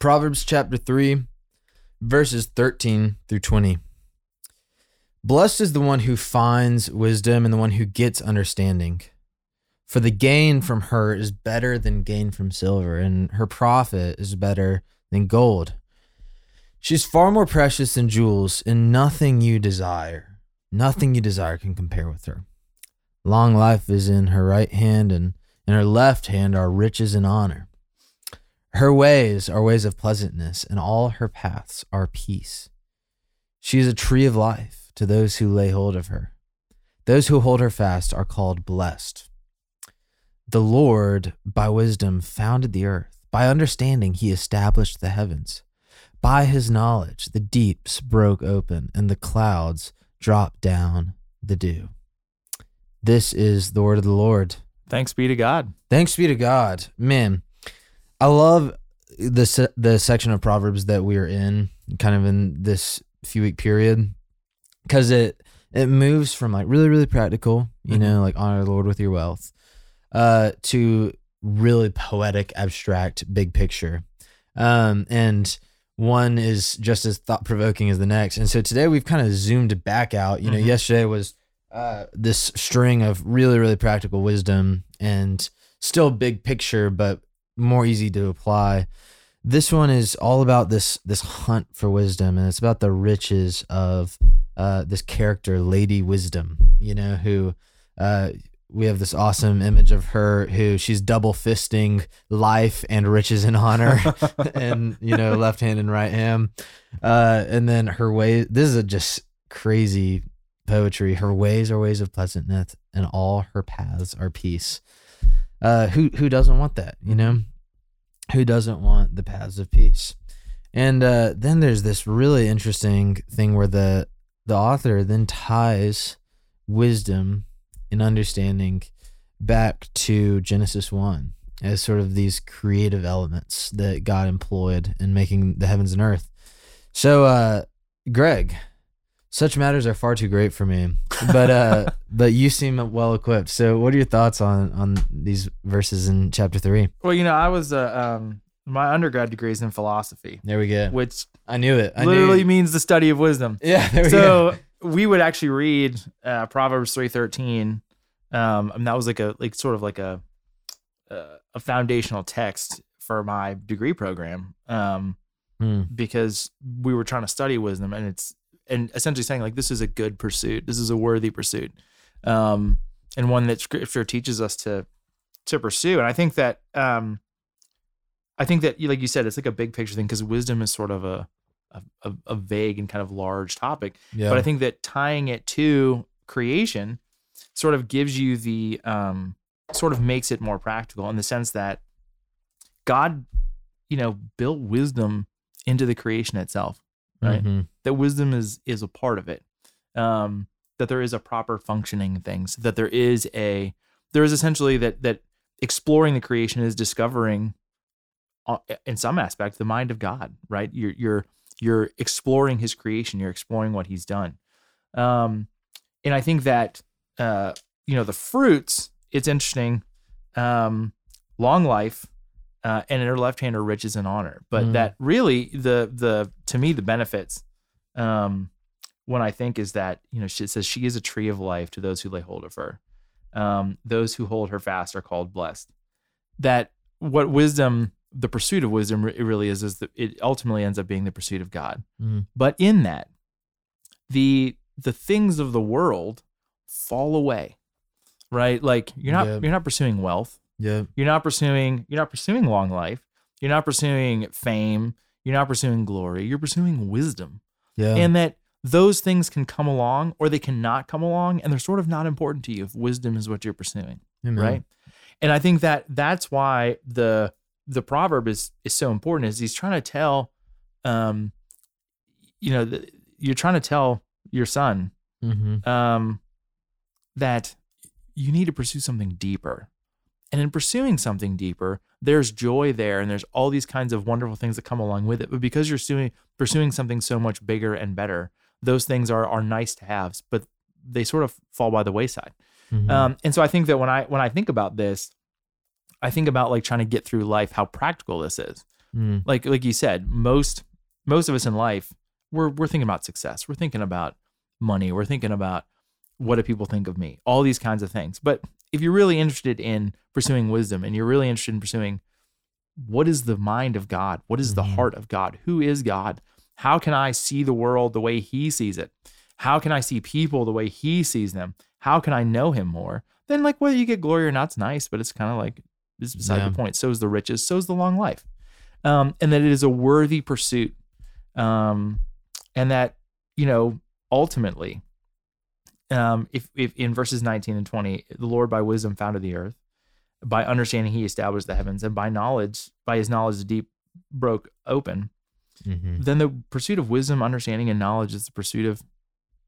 Proverbs chapter 3, verses 13 through 20. Blessed is the one who finds wisdom and the one who gets understanding. For the gain from her is better than gain from silver, and her profit is better than gold. She's far more precious than jewels, and nothing you desire, nothing you desire can compare with her. Long life is in her right hand, and in her left hand are riches and honor. Her ways are ways of pleasantness, and all her paths are peace. She is a tree of life to those who lay hold of her. Those who hold her fast are called blessed. The Lord, by wisdom, founded the earth. By understanding, he established the heavens. By his knowledge, the deeps broke open, and the clouds dropped down the dew. This is the word of the Lord. Thanks be to God. Thanks be to God. Man, I love the the section of Proverbs that we are in, kind of in this few week period, because it it moves from like really really practical, you Mhm. know, like honor the Lord with your wealth, uh, to really poetic, abstract, big picture, um, and one is just as thought provoking as the next. And so today we've kind of zoomed back out. You know, Mhm. yesterday was uh, this string of really really practical wisdom and still big picture, but more easy to apply. This one is all about this this hunt for wisdom, and it's about the riches of uh, this character, Lady Wisdom. You know, who uh, we have this awesome image of her, who she's double fisting life and riches and honor, and you know, left hand and right hand. Uh, and then her way. This is a just crazy poetry. Her ways are ways of pleasantness, and all her paths are peace. Uh, who who doesn't want that? You know, who doesn't want the paths of peace? And uh, then there's this really interesting thing where the the author then ties wisdom and understanding back to Genesis one as sort of these creative elements that God employed in making the heavens and earth. So, uh, Greg, such matters are far too great for me, but uh, but you seem well equipped. So, what are your thoughts on on these verses in chapter three? Well, you know, I was uh, um my undergrad degree is in philosophy, There we go. which I knew it. I literally knew. means the study of wisdom. Yeah. There we go. So we would actually read uh, Proverbs three thirteen, um, and that was like a like sort of like a uh, a foundational text for my degree program, um, Hmm. because we were trying to study wisdom, and it's and essentially saying like this is a good pursuit, this is a worthy pursuit, um, and one that Scripture teaches us to to pursue. And I think that um, I think that like you said, it's like a big picture thing because wisdom is sort of a a, a, vague and kind of large topic. Yeah. But I think that tying it to creation sort of gives you the um, sort of makes it more practical in the sense that God, you know, built wisdom into the creation itself, right? Mhm. That wisdom is is a part of it. Um, that there is a proper functioning things. That there is a there is essentially that that exploring the creation is discovering uh, in some aspect the mind of God, right? You're you're you're exploring his creation, you're exploring what he's done. Um and I think that uh you know the fruits, it's interesting um long life uh, and in her left hand are riches and honor. But Mm. that really the the to me the benefits um when I think is that you know she says she is a tree of life to those who lay hold of her. Um, those who hold her fast are called blessed. That what wisdom, the pursuit of wisdom, it really is, is that it ultimately ends up being the pursuit of God. Mhm. But in that, the the things of the world fall away, right? Like you're not Yep. you're not pursuing wealth. Yeah. You're not pursuing you're not pursuing long life. You're not pursuing fame. You're not pursuing glory. You're pursuing wisdom Yeah. and that those things can come along or they cannot come along and they're sort of not important to you if wisdom is what you're pursuing Amen. right and i think that that's why the the proverb is is so important is he's trying to tell um you know the, you're trying to tell your son Mm-hmm. um that you need to pursue something deeper and in pursuing something deeper there's joy there and there's all these kinds of wonderful things that come along with it but because you're pursuing pursuing something so much bigger and better those things are are nice to have but they sort of fall by the wayside Mm-hmm. um, and so I think that when I when I think about this, I think about like trying to get through life, how practical this is, Mm. like like you said, most most of us in life, we're we're thinking about success. We're thinking about money. We're thinking about what do people think of me? All these kinds of things. But if you're really interested in pursuing wisdom and you're really interested in pursuing what is the mind of God? What is the Mhm. heart of God? Who is God? How can I see the world the way he sees it? How can I see people the way he sees them? How can I know him more? Then like whether you get glory or not's nice, but it's kind of like it's beside Yeah. the point. So is the riches, so is the long life um, and that it is a worthy pursuit, um, and that you know ultimately, um, if if in verses nineteen and twenty, the Lord by wisdom founded the earth, by understanding He established the heavens, and by knowledge, by His knowledge, the deep broke open. Mhm. Then the pursuit of wisdom, understanding, and knowledge is the pursuit of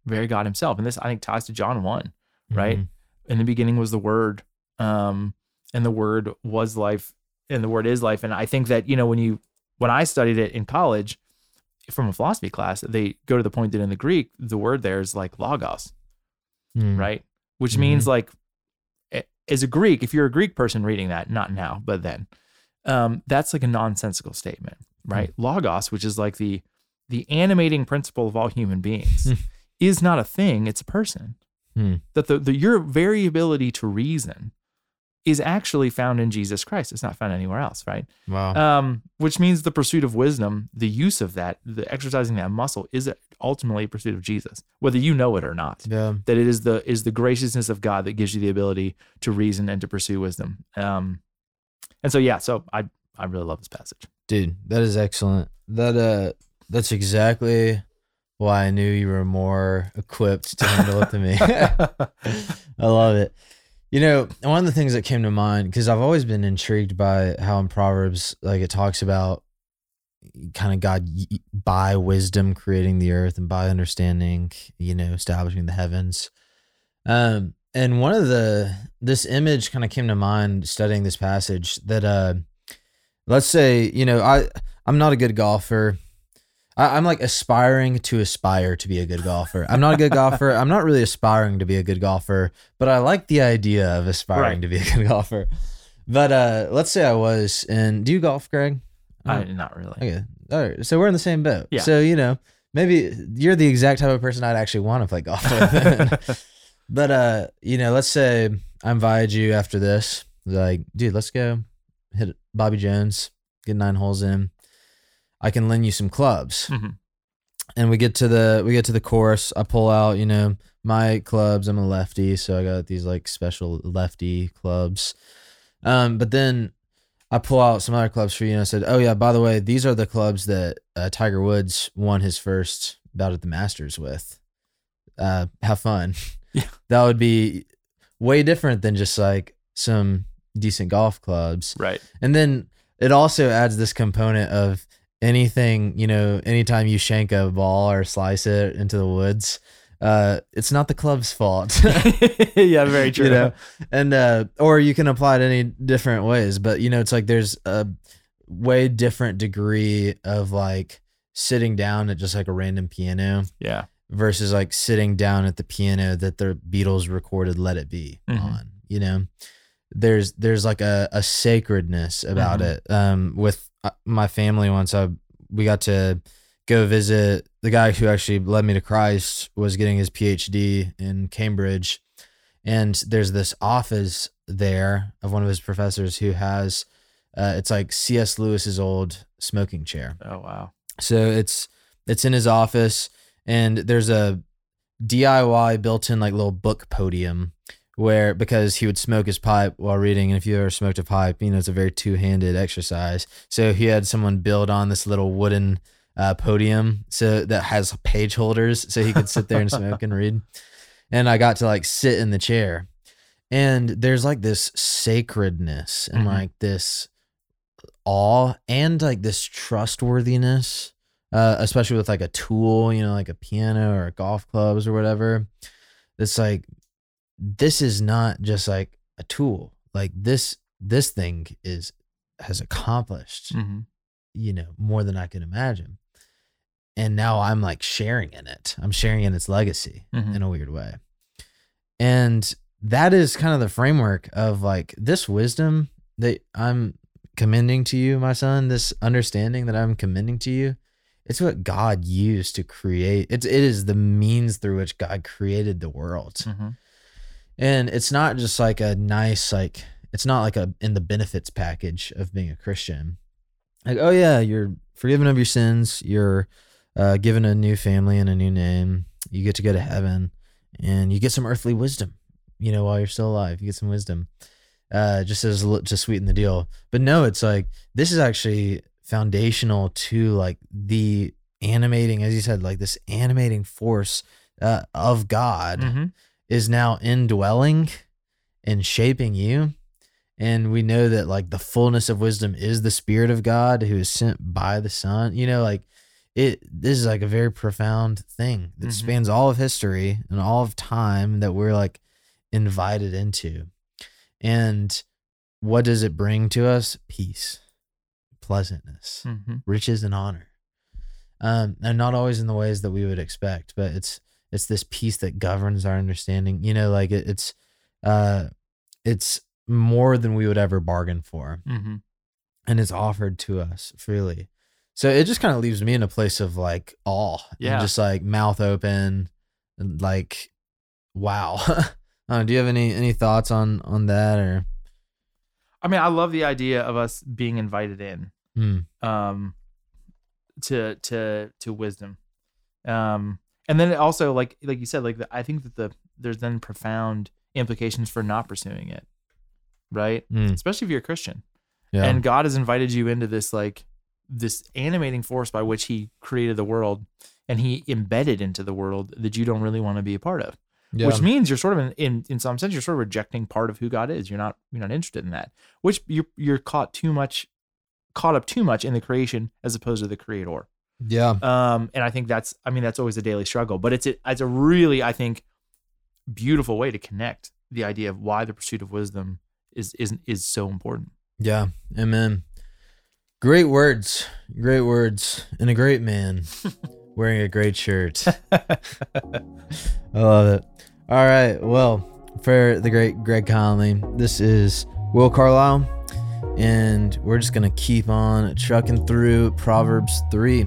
very God Himself, and this I think ties to John one right? Mhm. in the beginning was the word um and the word was life and the word is life and i think that you know when you when i studied it in college from a philosophy class they go to the point that in the greek the word there is like logos Mm. right which Mhm. means like as a greek if you're a greek person reading that not now but then um that's like a nonsensical statement right logos which is like the the animating principle of all human beings Hmm. is not a thing it's a person Hmm. that the, the your very ability to reason is actually found in Jesus Christ. It's not found anywhere else, right? Wow. Um, which means the pursuit of wisdom, the use of that, the exercising that muscle is ultimately a pursuit of Jesus, whether you know it or not. yeah. That it is the is the graciousness of God that gives you the ability to reason and to pursue wisdom. Um, and so yeah, so I I really love this passage. Dude, that is excellent. That uh that's exactly why I knew you were more equipped to handle it than me. I love it. You know, one of the things that came to mind because I've always been intrigued by how in Proverbs, like it talks about kind of God by wisdom creating the earth and by understanding, you know, establishing the heavens. Um, and one of the this image kind of came to mind studying this passage that uh, let's say you know I I'm not a good golfer. I, I'm like aspiring to aspire to be a good golfer. I'm not a good golfer. I'm not really aspiring to be a good golfer, but I like the idea of aspiring Right. to be a good golfer. But uh, let's say I was, and do you golf, Greg? I, not really. Okay. All right. So we're in the same boat. Yeah. So, you know, maybe you're the exact type of person I'd actually want to play golf with. but, uh, you know, let's say I invited you after this. Like, dude, let's go hit Bobby Jones, get nine holes in. I can lend you some clubs. Mhm. And we get to the we get to the course. I pull out, you know, my clubs. I'm a lefty, so I got these like special lefty clubs. Um, but then I pull out some other clubs for you, and I said, "Oh yeah, by the way, these are the clubs that uh, Tiger Woods won his first bout at the Masters with. Uh, have fun. Yeah. that would be way different than just like some decent golf clubs. Right. And then it also adds this component of anything, you know, anytime you shank a ball or slice it into the woods, uh, it's not the club's fault. yeah, very true. you know and uh or you can apply it any different ways but you know it's like there's a way different degree of like sitting down at just like a random piano Yeah. versus like sitting down at the piano that the beatles recorded let it be Mhm. on you know there's there's like a, a sacredness about Mhm. it um with my family once i we got to go visit the guy who actually led me to christ was getting his phd in cambridge. And there's this office there of one of his professors who has uh, it's like cs lewis's old smoking chair. Oh wow. so it's it's in his office and there's a DIY built-in like little book podium where because he would smoke his pipe while reading and if you ever smoked a pipe, you know it's a very two-handed exercise. So he had someone build on this little wooden uh, podium so that has page holders so he could sit there and smoke and read. And I got to like sit in the chair. And there's like this sacredness and Mhm. like this awe and like this trustworthiness, uh, especially with like a tool, you know, like a piano or golf clubs or whatever. It's like this is not just like a tool. Like this this thing is has accomplished, hmm you know, more than I could imagine. And now I'm like sharing in it. I'm sharing in its legacy Mhm. in a weird way. And that is kind of the framework of like this wisdom that I'm commending to you, my son, this understanding that I'm commending to you, it's what God used to create. It's it is the means through which God created the world. Mhm. And it's not just like a nice like it's not like a in the benefits package of being a Christian. Like, oh yeah, you're forgiven of your sins, you're uh, given a new family and a new name, you get to go to heaven, and you get some earthly wisdom. You know, while you're still alive, you get some wisdom, uh, just as to sweeten the deal. But no, it's like this is actually foundational to like the animating, as you said, like this animating force uh, of God Mhm. Is now indwelling and shaping you. And we know that like the fullness of wisdom is the spirit of God who is sent by the Son. You know, like it this is like a very profound thing that Mhm. spans all of history and all of time that we're like invited into. And what does it bring to us? Peace, pleasantness Mhm. riches and honor um and not always in the ways that we would expect but it's it's this peace that governs our understanding you know like it, it's uh it's more than we would ever bargain for Mhm. and it's offered to us freely so it just kind of leaves me in a place of like awe Yeah. and just like mouth open and like wow uh, do you have any any thoughts on on that or I mean, I love the idea of us being invited in Hmm. um to to to wisdom. Um and then it also like like you said like the, I think that the there's then profound implications for not pursuing it. Right? Hmm. Especially if you're a Christian. yeah And God has invited you into this like this animating force by which he created the world and he embedded into the world that you don't really want to be a part of. yeah. which means you're sort of in, in in some sense you're sort of rejecting part of who God is. You're not you're not interested in that. Which you're you're caught too much caught up too much in the creation as opposed to the creator. Yeah Um and I think that's I mean that's always a daily struggle, but it's a, it's a really I think beautiful way to connect the idea of why the pursuit of wisdom is is is so important. Yeah, amen. Great words, great words, and a great man wearing a great shirt. I love it. All right, well, for the great Greg Conley, this is Will Carlisle, and we're just gonna keep on trucking through Proverbs three.